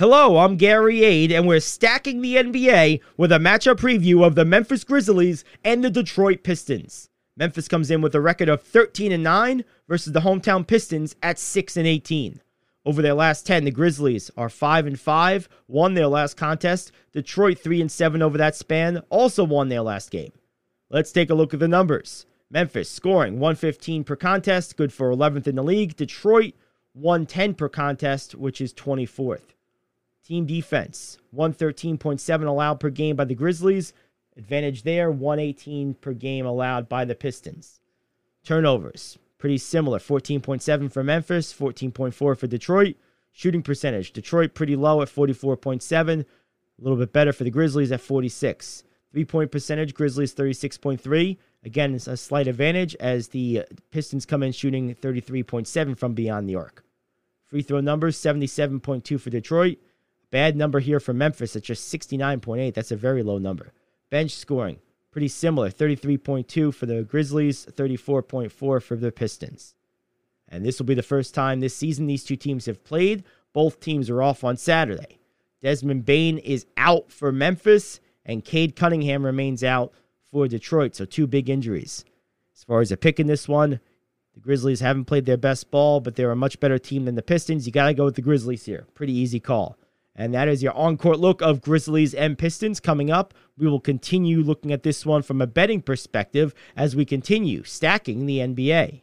Hello, I'm Gary Ade, and we're stacking the NBA with a matchup preview of the Memphis Grizzlies and the Detroit Pistons. Memphis comes in with a record of 13 and 9 versus the hometown Pistons at 6 and 18. Over their last 10, the Grizzlies are 5 and 5, won their last contest. Detroit 3 and 7 over that span, also won their last game. Let's take a look at the numbers. Memphis scoring 115 per contest, good for 11th in the league. Detroit 110 per contest, which is 24th. Team defense 113.7 allowed per game by the Grizzlies. Advantage there 118 per game allowed by the Pistons. Turnovers pretty similar 14.7 for Memphis, 14.4 for Detroit. Shooting percentage Detroit pretty low at 44.7, a little bit better for the Grizzlies at 46. Three point percentage Grizzlies 36.3. Again, it's a slight advantage as the Pistons come in shooting 33.7 from beyond the arc. Free throw numbers 77.2 for Detroit. Bad number here for Memphis at just 69.8. That's a very low number. Bench scoring, pretty similar 33.2 for the Grizzlies, 34.4 for the Pistons. And this will be the first time this season these two teams have played. Both teams are off on Saturday. Desmond Bane is out for Memphis, and Cade Cunningham remains out for Detroit. So, two big injuries. As far as a pick in this one, the Grizzlies haven't played their best ball, but they're a much better team than the Pistons. You got to go with the Grizzlies here. Pretty easy call. And that is your on court look of Grizzlies and Pistons coming up. We will continue looking at this one from a betting perspective as we continue stacking the NBA.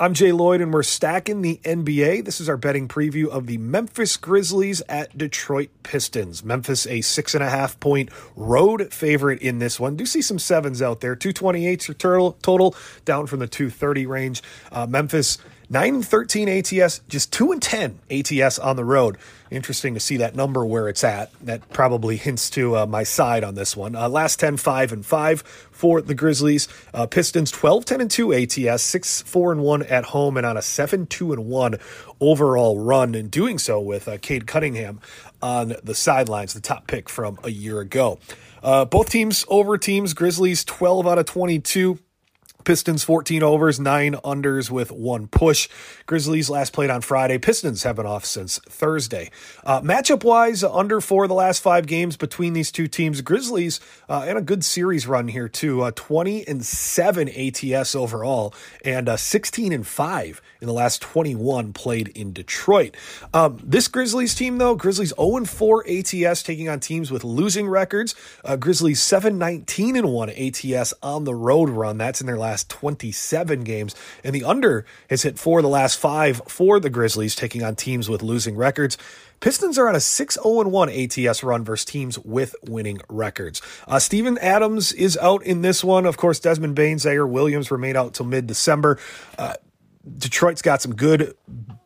I'm Jay Lloyd, and we're stacking the NBA. This is our betting preview of the Memphis Grizzlies at Detroit Pistons. Memphis, a six and a half point road favorite in this one. Do see some sevens out there. 228s are total, total down from the 230 range. Uh, Memphis, 9 and 13 ATS, just 2 and 10 ATS on the road. Interesting to see that number where it's at. That probably hints to uh, my side on this one. Uh, last 10, 5 and 5 for the Grizzlies. Uh, Pistons 12, 10 and 2 ATS, 6, 4 and 1 at home, and on a 7, 2 and 1 overall run, and doing so with uh, Cade Cunningham on the sidelines, the top pick from a year ago. Uh, both teams over teams. Grizzlies 12 out of 22. Pistons 14 overs, nine unders with one push. Grizzlies last played on Friday. Pistons have been off since Thursday. Uh, matchup wise, under four the last five games between these two teams. Grizzlies uh, and a good series run here too. Uh, 20 and seven ATS overall, and uh, 16 and five in the last 21 played in Detroit. Um, this Grizzlies team though, Grizzlies 0 and 4 ATS taking on teams with losing records. Uh, Grizzlies 7 19 and 1 ATS on the road run. That's in their last 27 games. And the under has hit four of the last five for the Grizzlies, taking on teams with losing records. Pistons are on a 6 0 1 ATS run versus teams with winning records. Uh, Steven Adams is out in this one. Of course, Desmond Bane, Ziaire Williams remain out till mid December. Uh, Detroit's got some good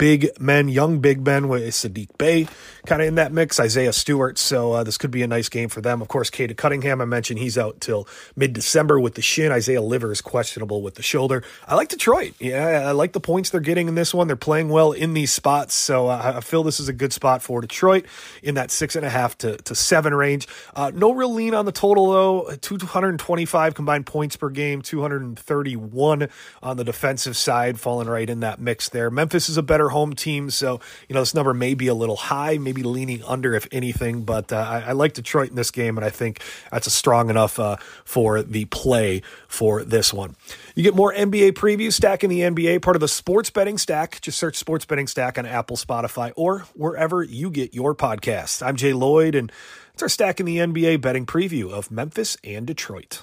big men, young big men with Sadiq Bey kind of in that mix, Isaiah Stewart. So uh, this could be a nice game for them. Of course, Cade Cunningham, I mentioned he's out till mid December with the shin. Isaiah Livers is questionable with the shoulder. I like Detroit. Yeah, I like the points they're getting in this one. They're playing well in these spots. So uh, I feel this is a good spot for Detroit in that six and a half to, to seven range. Uh, no real lean on the total, though. 225 combined points per game, 231 on the defensive side, falling right in that mix there. Memphis is a better home team, so you know this number may be a little high, maybe leaning under if anything. But uh, I, I, like Detroit in this game, and I think that's a strong enough uh, for the play for this one. You get more NBA preview stack in the NBA, part of the Sports Betting Stack. Just search Sports Betting Stack on Apple, Spotify, or wherever you get your podcasts. I'm Jay Lloyd, and it's our stack in the NBA betting preview of Memphis and Detroit.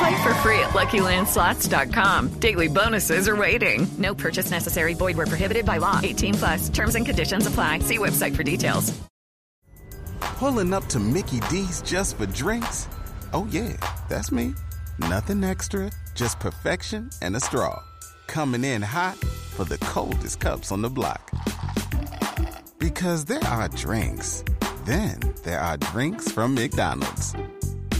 Play for free at LuckyLandSlots.com. Daily bonuses are waiting. No purchase necessary. Void where prohibited by law. 18 plus. Terms and conditions apply. See website for details. Pulling up to Mickey D's just for drinks? Oh yeah, that's me. Nothing extra, just perfection and a straw. Coming in hot for the coldest cups on the block. Because there are drinks. Then there are drinks from McDonald's.